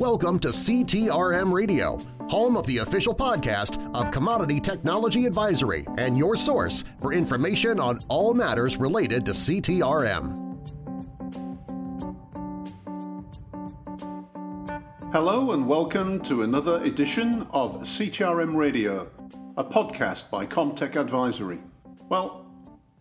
Welcome to CTRM Radio, home of the official podcast of Commodity Technology Advisory and your source for information on all matters related to CTRM. Hello and welcome to another edition of CTRM Radio, a podcast by Comtech Advisory. Well,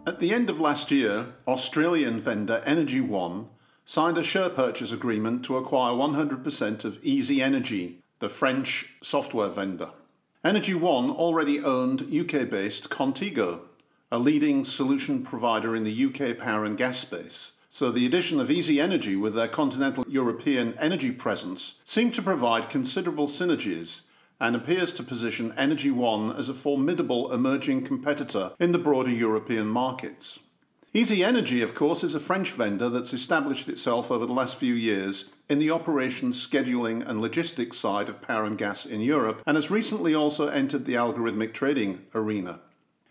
at the end of last year, Australian vendor Energy One signed a share purchase agreement to acquire 100% of Easy Energy, the French software vendor. Energy One already owned UK based Contigo, a leading solution provider in the UK power and gas space. So the addition of Easy Energy with their continental European energy presence seemed to provide considerable synergies and appears to position Energy One as a formidable emerging competitor in the broader European markets. Easy Energy, of course, is a French vendor that's established itself over the last few years in the operations, scheduling, and logistics side of power and gas in Europe, and has recently also entered the algorithmic trading arena.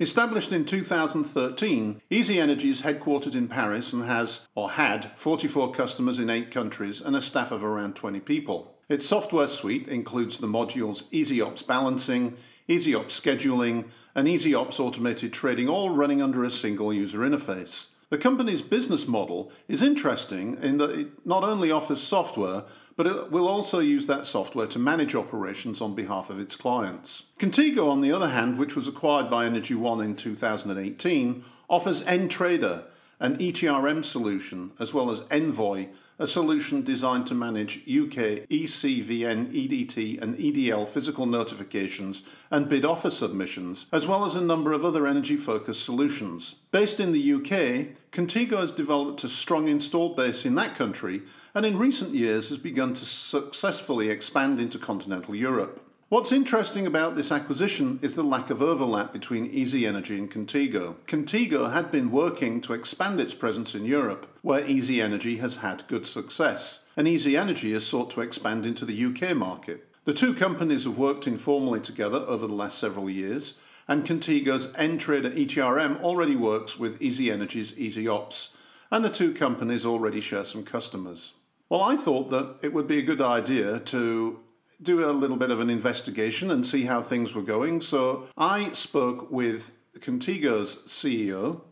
Established in 2013, Easy Energy is headquartered in Paris and has, or had, 44 customers in 8 countries and a staff of around 20 people. Its software suite includes the modules EasyOps Balancing, EasyOps Scheduling, and EasyOps Automated Trading all running under a single user interface. The company's business model is interesting in that it not only offers software, but it will also use that software to manage operations on behalf of its clients. Contigo, on the other hand, which was acquired by Energy One in 2018, offers nTrader, an ETRM solution, as well as Envoy, a solution designed to manage UK ECVN, EDT, and EDL physical notifications and bid offer submissions, as well as a number of other energy focused solutions. Based in the UK, Contigo has developed a strong installed base in that country and in recent years has begun to successfully expand into continental Europe. What's interesting about this acquisition is the lack of overlap between Easy Energy and Contigo. Contigo had been working to expand its presence in Europe, where Easy Energy has had good success, and Easy Energy has sought to expand into the UK market. The two companies have worked informally together over the last several years, and Contigo's nTrader ETRM already works with Easy Energy's Easy Ops, and the two companies already share some customers. Well, I thought that it would be a good idea to do a little bit of an investigation and see how things were going. So I spoke with Contigo's CEO,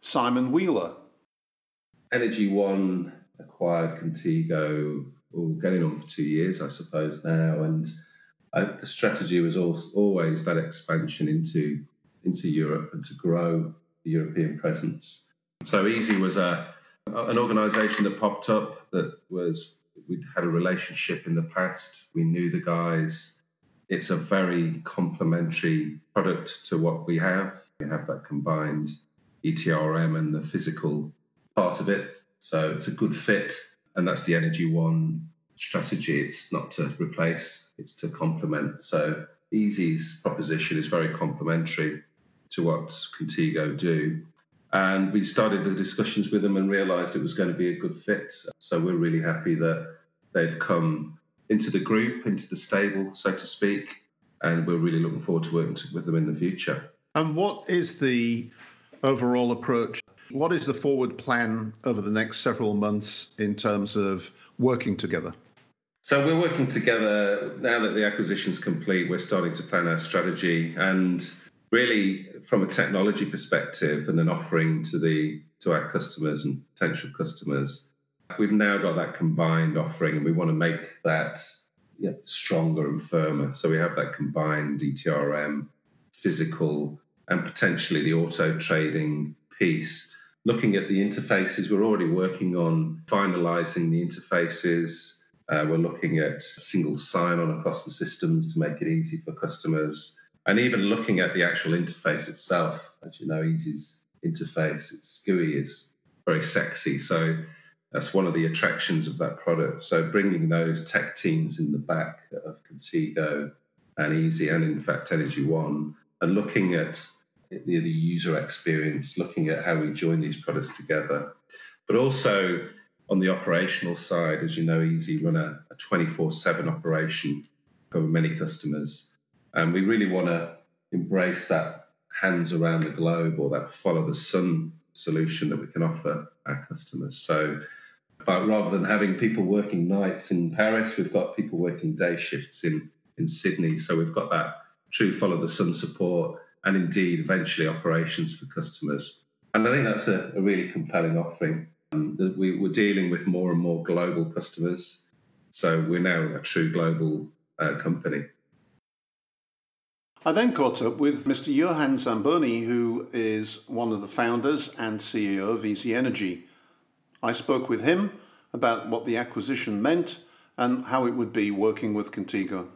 Simon Wheeler. Energy One acquired Contigo, well, getting on for two years, I suppose now, and I, the strategy was always that expansion into into Europe and to grow the European presence. So Easy was a an organisation that popped up that was we'd had a relationship in the past. We knew the guys. It's a very complementary product to what we have. We have that combined ETRM and the physical part of it. So it's a good fit. And that's the Energy One strategy. It's not to replace, it's to complement. So Easy's proposition is very complementary to what Contigo do. And we started the discussions with them and realized it was going to be a good fit. So we're really happy that they've come into the group, into the stable, so to speak. And we're really looking forward to working with them in the future. And what is the overall approach? What is the forward plan over the next several months in terms of working together? So we're working together now that the acquisition is complete. We're starting to plan our strategy, and really from a technology perspective and an offering to the to our customers and potential customers we've now got that combined offering and we want to make that yeah, stronger and firmer. So we have that combined ETRM physical and potentially the auto trading piece. Looking at the interfaces we're already working on finalizing the interfaces. Uh, we're looking at single sign-on across the systems to make it easy for customers and even looking at the actual interface itself, as you know, Easy's interface, its GUI is very sexy. So that's one of the attractions of that product. So bringing those tech teams in the back of Contigo and Easy, and in fact Energy One, and looking at the, the user experience, looking at how we join these products together, but also on the operational side, as you know, Easy run a 24/7 operation for many customers and we really want to embrace that hands around the globe or that follow the sun solution that we can offer our customers. So But rather than having people working nights in Paris, we've got people working day shifts in, in Sydney. So we've got that true follow the sun support and indeed eventually operations for customers. And I think that's a, a really compelling offering. Um, we, we're dealing with more and more global customers. So we're now a true global uh, company. I then caught up with Mr. Johan Zamboni, who is one of the founders and CEO of Easy Energy. I spoke with him about what the acquisition meant and how it would be working with Contigo.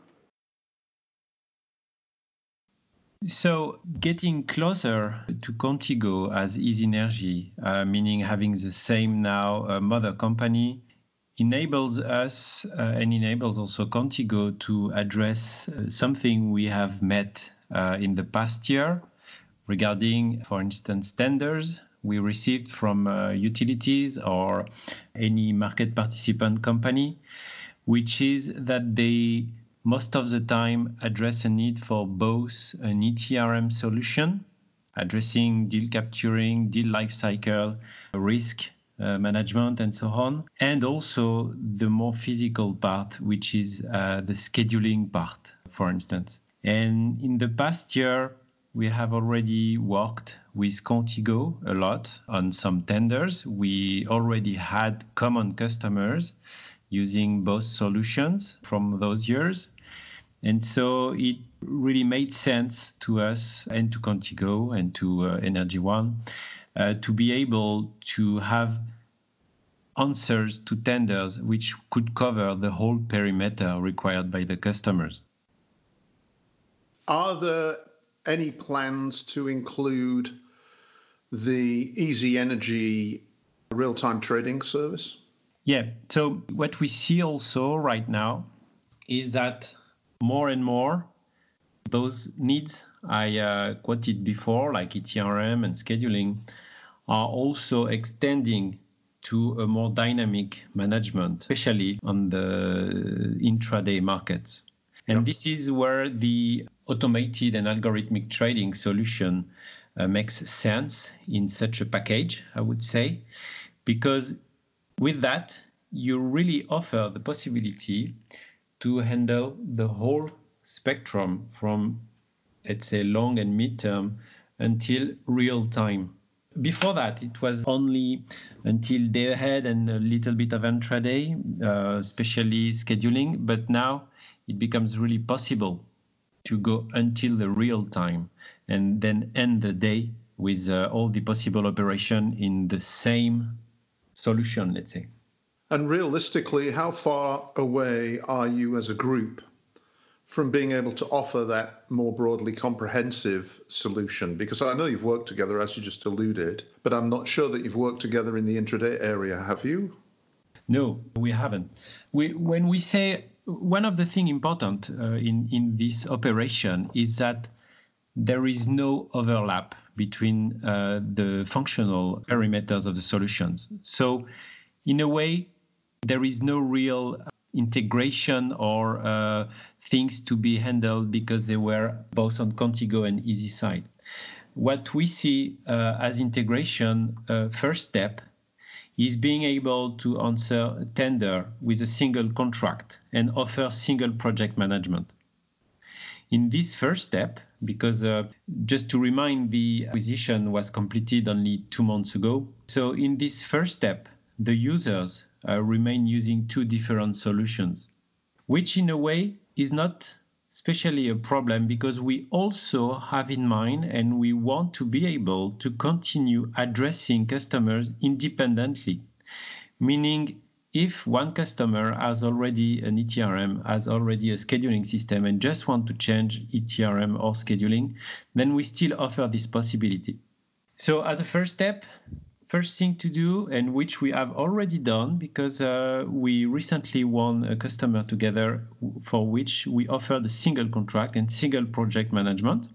So, getting closer to Contigo as Easy Energy, uh, meaning having the same now uh, mother company, enables us uh, and enables also Contigo to address uh, something we have met uh, in the past year regarding, for instance, tenders we received from uh, utilities or any market participant company, which is that they most of the time address a need for both an ETRM solution addressing deal capturing, deal lifecycle, risk uh, management and so on, and also the more physical part, which is uh, the scheduling part, for instance. And in the past year, we have already worked with Contigo a lot on some tenders. We already had common customers using both solutions from those years. And so it really made sense to us and to Contigo and to uh, Energy One uh, to be able to have answers to tenders which could cover the whole perimeter required by the customers. Are there any plans to include the Easy Energy real time trading service? Yeah. So, what we see also right now is that more and more those needs I uh, quoted before, like ETRM and scheduling, are also extending to a more dynamic management, especially on the intraday markets. And yep. this is where the automated and algorithmic trading solution uh, makes sense in such a package, I would say, because with that, you really offer the possibility to handle the whole spectrum from, let's say, long and mid-term until real time. Before that, it was only until day ahead and a little bit of intraday, uh, especially scheduling. But now it becomes really possible to go until the real time and then end the day with uh, all the possible operation in the same solution, let's say. And realistically, how far away are you as a group from being able to offer that more broadly comprehensive solution? Because I know you've worked together, as you just alluded, but I'm not sure that you've worked together in the intraday area, have you? No, we haven't. We, when we say one of the things important uh, in, in this operation is that there is no overlap between uh, the functional perimeters of the solutions. So, in a way, there is no real integration or uh, things to be handled because they were both on Contigo and Easy side. What we see uh, as integration, uh, first step, is being able to answer tender with a single contract and offer single project management. In this first step, because uh, just to remind, the acquisition was completed only two months ago. So, in this first step, the users Uh, remain using two different solutions, which in a way is not especially a problem because we also have in mind and we want to be able to continue addressing customers independently. Meaning, if one customer has already an ETRM, has already a scheduling system, and just want to change ETRM or scheduling, then we still offer this possibility. So, as a first step, first thing to do, and which we have already done because uh, we recently won a customer together for which we offered a single contract and single project management.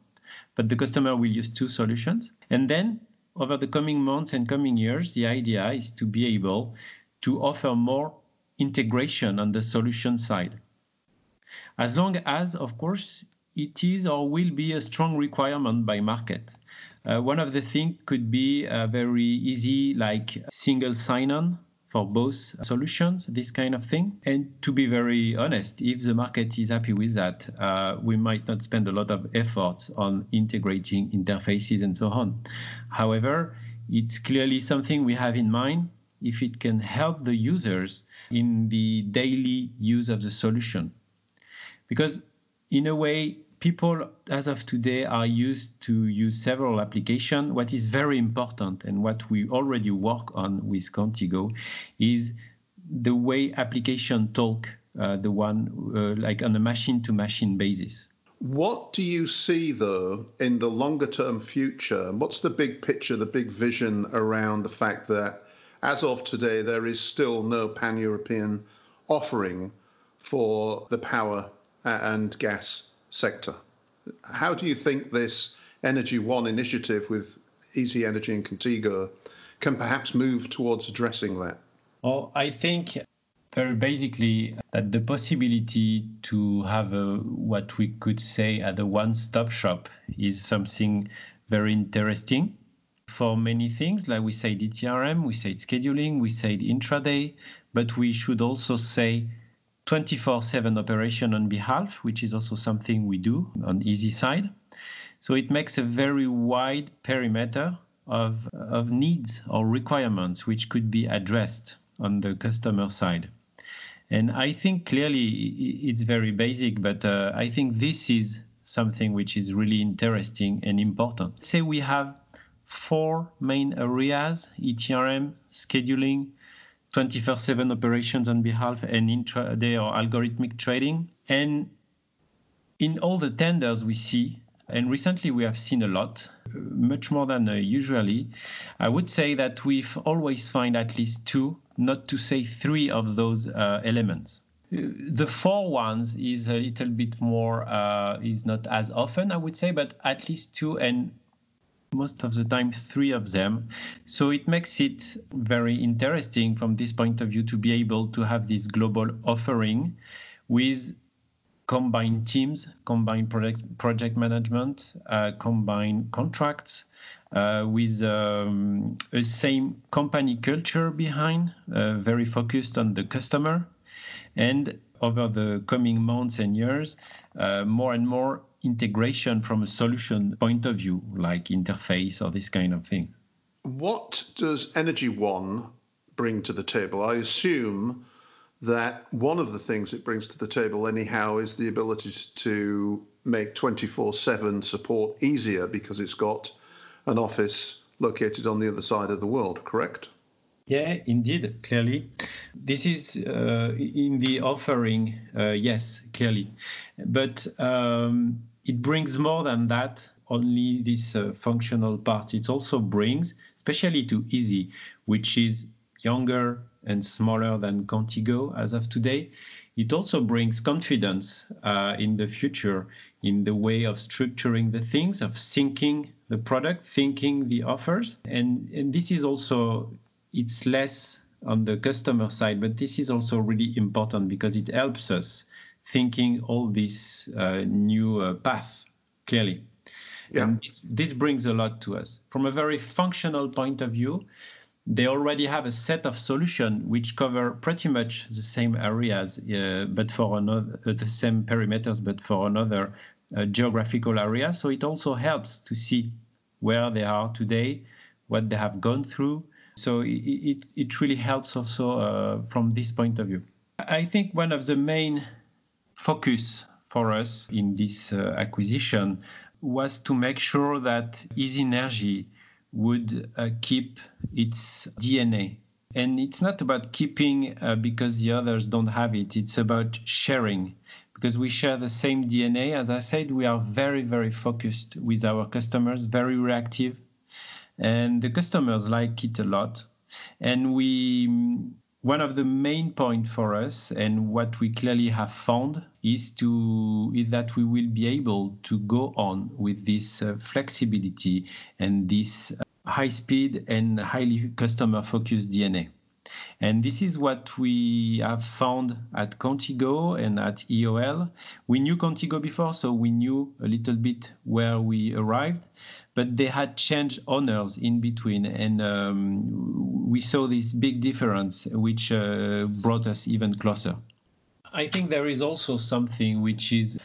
But the customer will use two solutions. And then over the coming months and coming years, the idea is to be able to offer more integration on the solution side. As long as, of course, it is or will be a strong requirement by market. Uh, one of the things could be uh, very easy, like single sign-on for both solutions, this kind of thing. And to be very honest, if the market is happy with that, uh, we might not spend a lot of effort on integrating interfaces and so on. However, it's clearly something we have in mind if it can help the users in the daily use of the solution. Because in a way, people as of today are used to use several applications. What is very important and what we already work on with Contigo is the way application talk, uh, the one uh, like on a machine to machine basis. What do you see, though, in the longer term future? What's the big picture, the big vision around the fact that as of today, there is still no pan European offering for the power and gas sector. How do you think this Energy One initiative with Easy Energy and Contigo can perhaps move towards addressing that? Well, I think very basically that the possibility to have a, what we could say at a one-stop shop is something very interesting for many things. Like we say ETRM, we say scheduling, we say intraday, but we should also say 24/7 operation on behalf, which is also something we do on Easy side. So it makes a very wide perimeter of, of needs or requirements which could be addressed on the customer side. And I think clearly it's very basic, but uh, I think this is something which is really interesting and important. Say we have four main areas ETRM, scheduling, 24/7 operations on behalf and intraday or algorithmic trading. And in all the tenders we see, and recently we have seen a lot, much more than uh, usually, I would say that we've always find at least two, not to say three of those uh, elements. The four ones is a little bit more, uh, is not as often, I would say, but at least two. And most of the time three of them. So it makes it very interesting from this point of view to be able to have this global offering with combined teams, combined project, project management, uh, combined contracts, uh, with um, a same company culture behind, uh, very focused on the customer. And over the coming months and years, uh, more and more integration from a solution point of view, like interface or this kind of thing. What does Energy One bring to the table? I assume that one of the things it brings to the table, anyhow, is the ability to make 24 7 support easier because it's got an office located on the other side of the world, correct? Yeah, indeed, clearly. This is uh, in the offering, uh, yes, clearly. But um, it brings more than that, only this uh, functional part. It also brings, especially to Easy, which is younger and smaller than Contigo as of today. It also brings confidence uh, in the future in the way of structuring the things, of thinking the product, thinking the offers. And, and this is also, it's less on the customer side, but this is also really important because it helps us thinking all this uh, new uh, path clearly. Yeah. And this, this brings a lot to us. From a very functional point of view, they already have a set of solutions which cover pretty much the same areas, uh, but for another uh, the same perimeters, but for another uh, geographical area. So it also helps to see where they are today, what they have gone through. So it it, really helps also uh, from this point of view. I think one of the main focus for us in this uh, acquisition was to make sure that Easy Energy would uh, keep its DNA. And it's not about keeping uh, because the others don't have it, it's about sharing because we share the same DNA. As I said, we are very, very focused with our customers, very reactive, and the customers like it a lot. And we one of the main points for us and what we clearly have found is to is that we will be able to go on with this uh, flexibility and this uh, high speed and highly customer focused DNA. And this is what we have found at Contigo and at EOL. We knew Contigo before, so we knew a little bit where we arrived. But they had changed owners in between, and um, we saw this big difference, which uh, brought us even closer. I think there is also something which is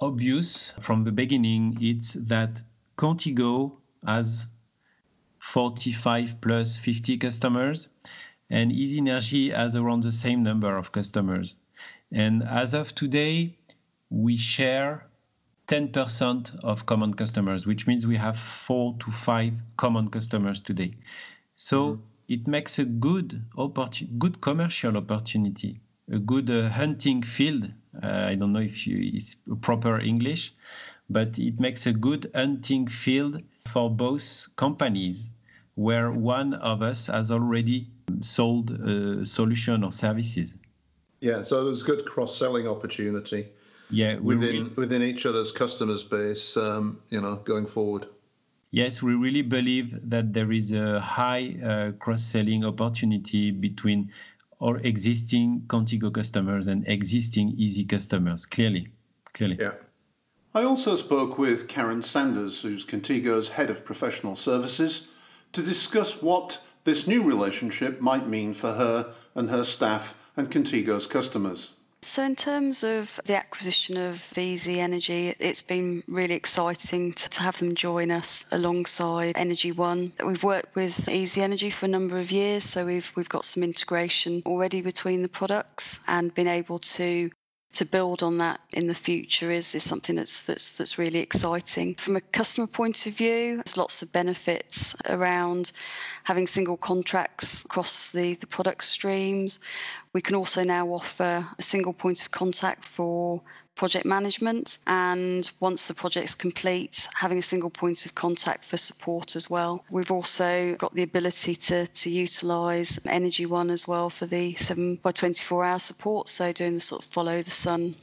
obvious from the beginning. It's that Contigo has 45 plus 50 customers, and Easy Energy has around the same number of customers. And as of today, we share 10% of common customers, which means we have four to five common customers today. So mm-hmm. it makes a good opportunity, good commercial opportunity, a good uh, hunting field. Uh, I don't know if you, it's proper English, but it makes a good hunting field for both companies where one of us has already sold a solution or services. Yeah, so there's good cross-selling opportunity. Yeah, within really, within each other's customers base, um, you know, going forward. Yes, we really believe that there is a high uh, cross-selling opportunity between our existing Contigo customers and existing Easy customers. Clearly, clearly. Yeah. I also spoke with Karen Sanders, who's Contigo's head of professional services, to discuss what this new relationship might mean for her and her staff and Contigo's customers. So, in terms of the acquisition of Easy Energy, it's been really exciting to, to, have them join us alongside Energy One. We've worked with Easy Energy for a number of years, so we've we've got some integration already between the products and been able to to build on that in the future is, is something that's, that's that's really exciting. From a customer point of view, there's lots of benefits around having single contracts across the, the product streams. We can also now offer a single point of contact for project management. And once the project's complete having a single point of contact for support as well. We've also got the ability to to utilize energy one as well for the 7 by 24 hour support. So doing the sort of follow the sun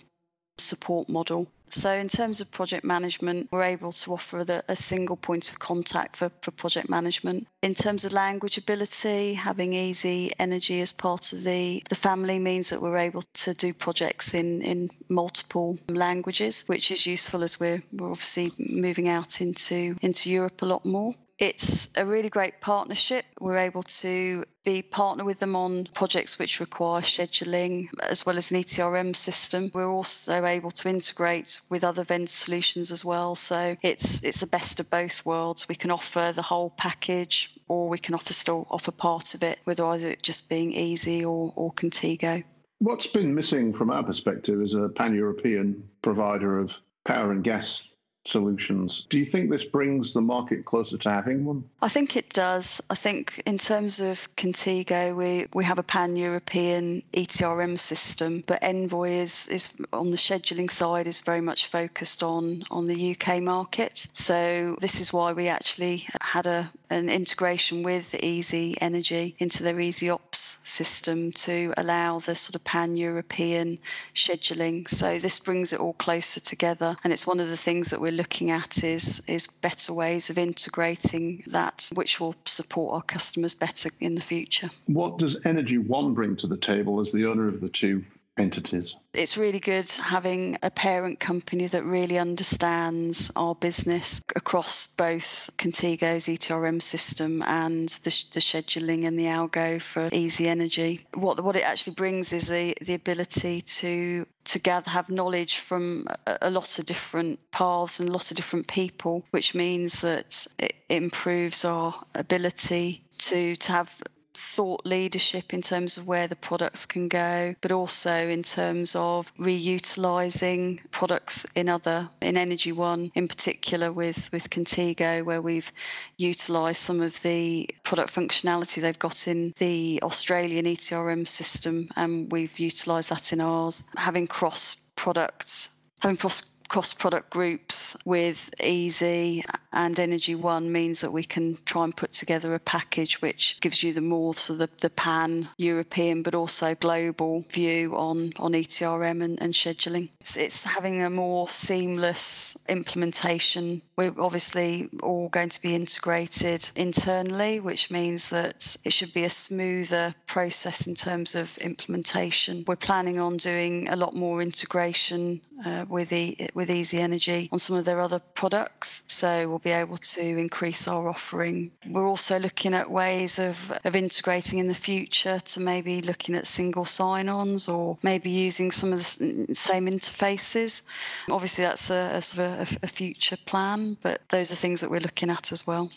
support model so, in terms of project management, we're able to offer the, a single point of contact for, for project management. In terms of language ability, having easy energy as part of the, the family means that we're able to do projects in, in multiple languages, which is useful as we're, we're obviously moving out into, into Europe a lot more. It's a really great partnership. We're able to be partner with them on projects which require scheduling as well as an ETRM system. We're also able to integrate with other vendor solutions as well. So it's it's the best of both worlds. We can offer the whole package or we can offer still offer part of it with either just being easy or, or Contigo. What's been missing from our perspective as a pan-European provider of power and gas solutions. Do you think this brings the market closer to having one? I think it does. I think in terms of Contigo, we, we have a pan-European ETRM system, but Envoy is, is on the scheduling side is very much focused on, on the UK market. So this is why we actually had a an integration with Easy Energy into their Easy Ops system to allow the sort of pan-European scheduling. So this brings it all closer together, and it's one of the things that we're looking at is is better ways of integrating that, which will support our customers better in the future. What does Energy One bring to the table as the owner of the two entities? It's really good having a parent company that really understands our business across both Contigo's ETRM system and the, the scheduling and the algo for Easy Energy. What what it actually brings is the, the ability to to gather have knowledge from a, a lot of different paths and a lot of different people, which means that it improves our ability to to have thought leadership in terms of where the products can go, but also in terms of reutilizing products in other in Energy One, in particular with with Contigo, where we've utilized some of the product functionality they've got in the Australian ETRM system, and we've utilized that in ours. Having cross products, having cross cross product groups with Easy and Energy One means that we can try and put together a package which gives you the more sort of the, the pan European but also global view on, on ETRM and, and scheduling. It's, it's having a more seamless implementation. We're obviously all going to be integrated internally, which means that it should be a smoother process in terms of implementation. We're planning on doing a lot more integration uh, with e- with Easy Energy on some of their other products. So we'll be able to increase our offering. We're also looking at ways of, of integrating in the future to maybe looking at single sign-ons or maybe using some of the same interfaces. Obviously, that's a, a sort of a, a future plan, but those are things that we're looking at as well.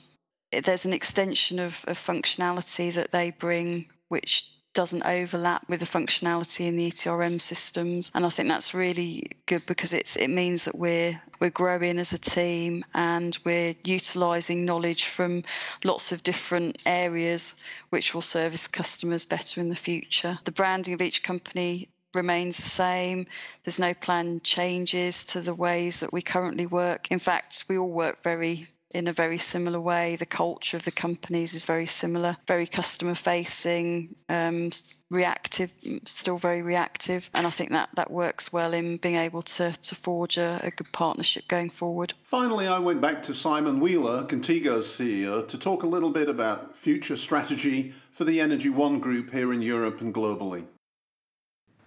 There's an extension of, of functionality that they bring, which doesn't overlap with the functionality in the ETRM systems. And I think that's really good because it's it means that we're we're growing as a team and we're utilising knowledge from lots of different areas which will service customers better in the future. The branding of each company remains the same. There's no planned changes to the ways that we currently work. In fact, we all work very in a very similar way. The culture of the companies is very similar, very customer facing, um, reactive, still very reactive. And I think that, that works well in being able to, to forge a, a good partnership going forward. Finally, I went back to Simon Wheeler, Contigo's CEO, to talk a little bit about future strategy for the Energy One group here in Europe and globally.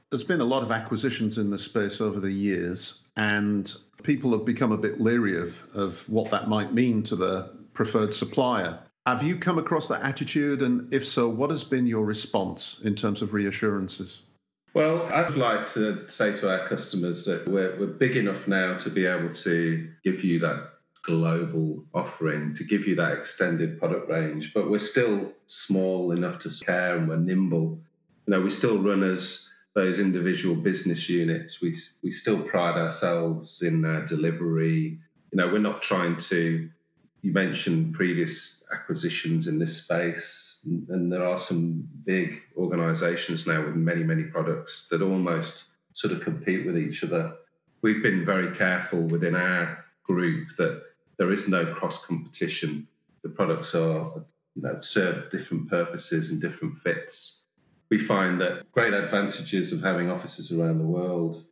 There's been a lot of acquisitions in this space over the years, and people have become a bit leery of, of what that might mean to the preferred supplier. Have you come across that attitude? And if so, what has been your response in terms of reassurances? Well, I'd like to say to our customers that we're, we're big enough now to be able to give you that global offering, to give you that extended product range, but we're still small enough to care and we're nimble. You know, we still run as those individual business units, we we still pride ourselves in uh, delivery. You know, we're not trying to. You mentioned previous acquisitions in this space, and, and there are some big organisations now with many many products that almost sort of compete with each other. We've been very careful within our group that there is no cross competition. The products are you know serve different purposes and different fits we find that great advantages of having offices around the world,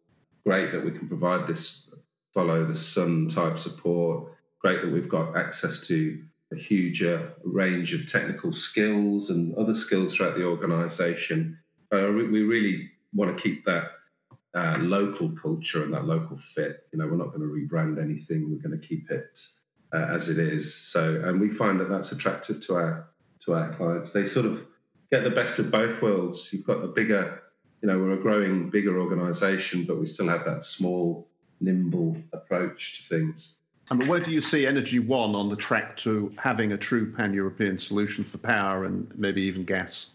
great that we can provide this follow the sun type support, great that we've got access to a huge range of technical skills and other skills throughout the organization. Uh, we really want to keep that uh, local culture and that local fit. You know, we're not going to rebrand anything. We're going to keep it uh, as it is. So, and we find that that's attractive to our to our clients. They sort of get the best of both worlds. You've got a bigger, you know, we're a growing, bigger organisation, but we still have that small, nimble approach to things. And where do you see Energy One on the track to having a true pan-European solution for power and maybe even gas?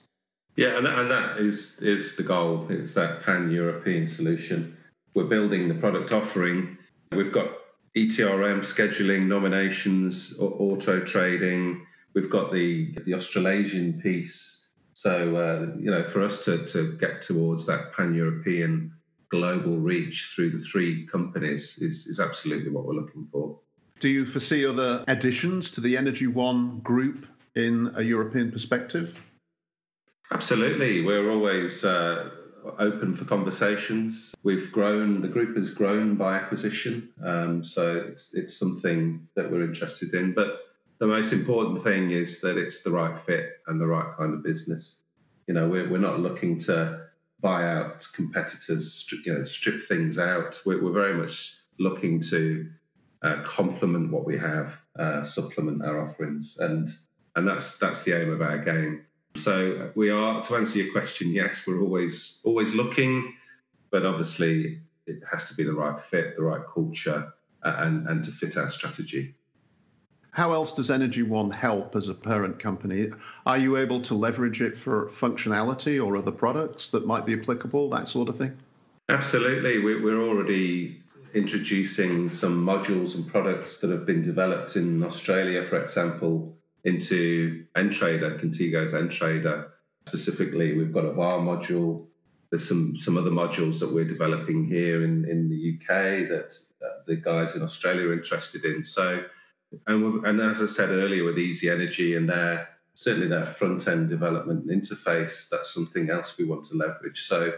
Yeah, and that, and that is is the goal. It's that pan-European solution. We're building the product offering. We've got ETRM scheduling, nominations, auto trading. We've got the the Australasian piece so, uh, you know, for us to, to get towards that pan European global reach through the three companies is, is absolutely what we're looking for. Do you foresee other additions to the Energy One group in a European perspective? Absolutely. We're always uh, open for conversations. We've grown, the group has grown by acquisition. Um, so it's, it's something that we're interested in. But the most important thing is that it's the right fit and the right kind of business. You know, we're, we're not looking to buy out competitors, you know, strip things out. We're, we're very much looking to uh, complement what we have, uh, supplement our offerings, and and that's that's the aim of our game. So we are to answer your question. Yes, we're always always looking, but obviously it has to be the right fit, the right culture, uh, and and to fit our strategy. How else does Energy One help as a parent company? Are you able to leverage it for functionality or other products that might be applicable, that sort of thing? Absolutely. We're already introducing some modules and products that have been developed in Australia, for example, into nTrader, Contigo's nTrader. Specifically, we've got a VAR module. There's some, some other modules that we're developing here in, in the UK that, that the guys in Australia are interested in. So and, and as I said earlier, with Easy Energy and their certainly their front end development interface, that's something else we want to leverage. So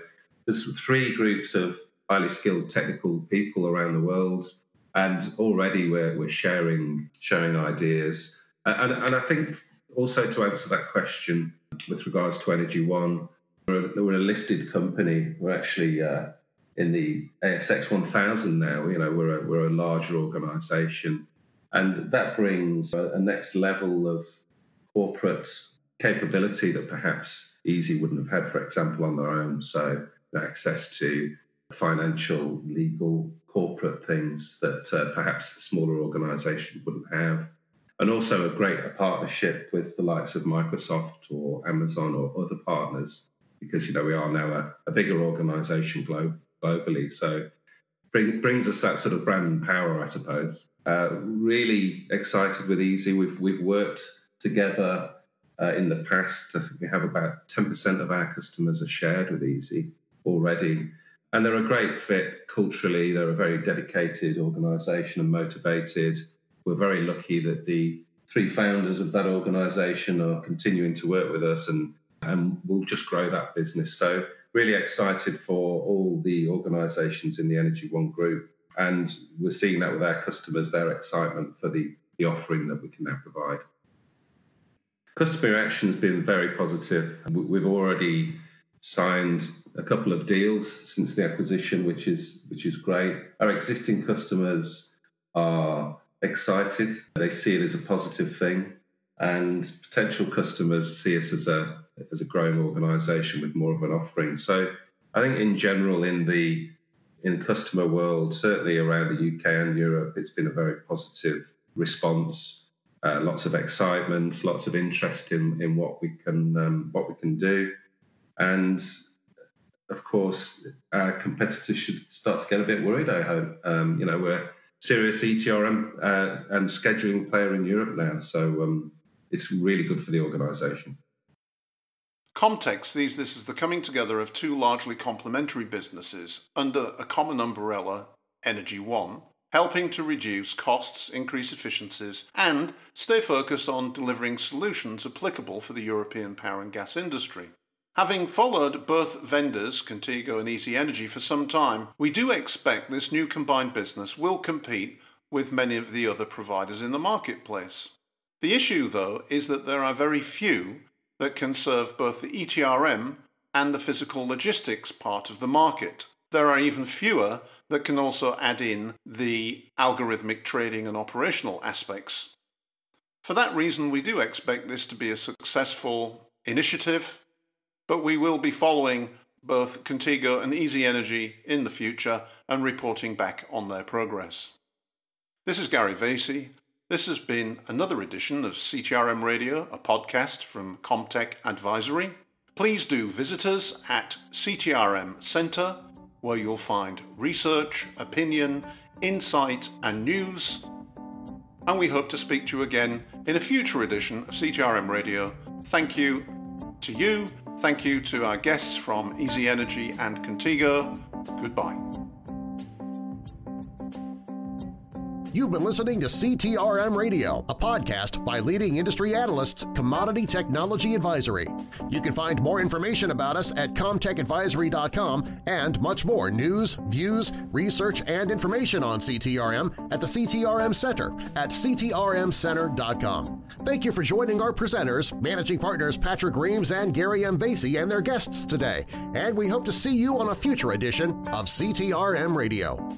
there's three groups of highly skilled technical people around the world, and already we're, we're sharing sharing ideas. And, and I think also to answer that question with regards to Energy One, we're a, we're a listed company. We're actually uh, in the ASX 1000 now. You know, we're a, we're a larger organisation, and that brings a, a next level of corporate capability that perhaps Easy wouldn't have had, for example, on their own. So access to financial, legal, corporate things that uh, perhaps the smaller organisation wouldn't have. And also a great partnership with the likes of Microsoft or Amazon or other partners, because you know we are now a, a bigger organisation glo- globally. So bring, brings us that sort of brand power, I suppose. Uh, really excited with Easy. We've we've worked together uh, in the past. I think we have about 10% of our customers are shared with Easy already. And they're a great fit culturally. They're a very dedicated organisation and motivated. We're very lucky that the three founders of that organisation are continuing to work with us and, and we'll just grow that business. So, really excited for all the organisations in the Energy One group. And we're seeing that with our customers, their excitement for the, the offering that we can now provide. Customer reaction has been very positive. We've already signed a couple of deals since the acquisition, which is which is great. Our existing customers are excited; they see it as a positive thing, and potential customers see us as a as a growing organisation with more of an offering. So, I think in general, in the in customer world, certainly around the UK and Europe, it's been a very positive response. Uh, lots of excitement, lots of interest in, in what we can um, what we can do. And of course, our competitors should start to get a bit worried. I hope. Um, you know, we're serious ETRM uh, and scheduling player in Europe now, so um, it's really good for the organisation. ComTech sees this as the coming together of two largely complementary businesses under a common umbrella, Energy One, helping to reduce costs, increase efficiencies, and stay focused on delivering solutions applicable for the European power and gas industry. Having followed both vendors, Contigo and Easy Energy, for some time, we do expect this new combined business will compete with many of the other providers in the marketplace. The issue, though, is that there are very few that can serve both the ETRM and the physical logistics part of the market. There are even fewer that can also add in the algorithmic trading and operational aspects. For that reason, we do expect this to be a successful initiative but we will be following both Contigo and Easy Energy in the future and reporting back on their progress. This is Gary Vasey. This has been another edition of CTRM Radio, a podcast from Comtech Advisory. Please do visit us at CTRM Centre, where you'll find research, opinion, insight, and news. And we hope to speak to you again in a future edition of CTRM Radio. Thank you to you Thank you to our guests from Easy Energy and Contigo. Goodbye. You've been listening to CTRM Radio, a podcast by leading industry analysts Commodity Technology Advisory. You can find more information about us at comtechadvisory.com and much more news, views, research, and information on CTRM at the CTRM Center at ctrmcenter.com. Thank you for joining our presenters, managing partners Patrick Reames and Gary M. Vasey and their guests today, and we hope to see you on a future edition of CTRM Radio.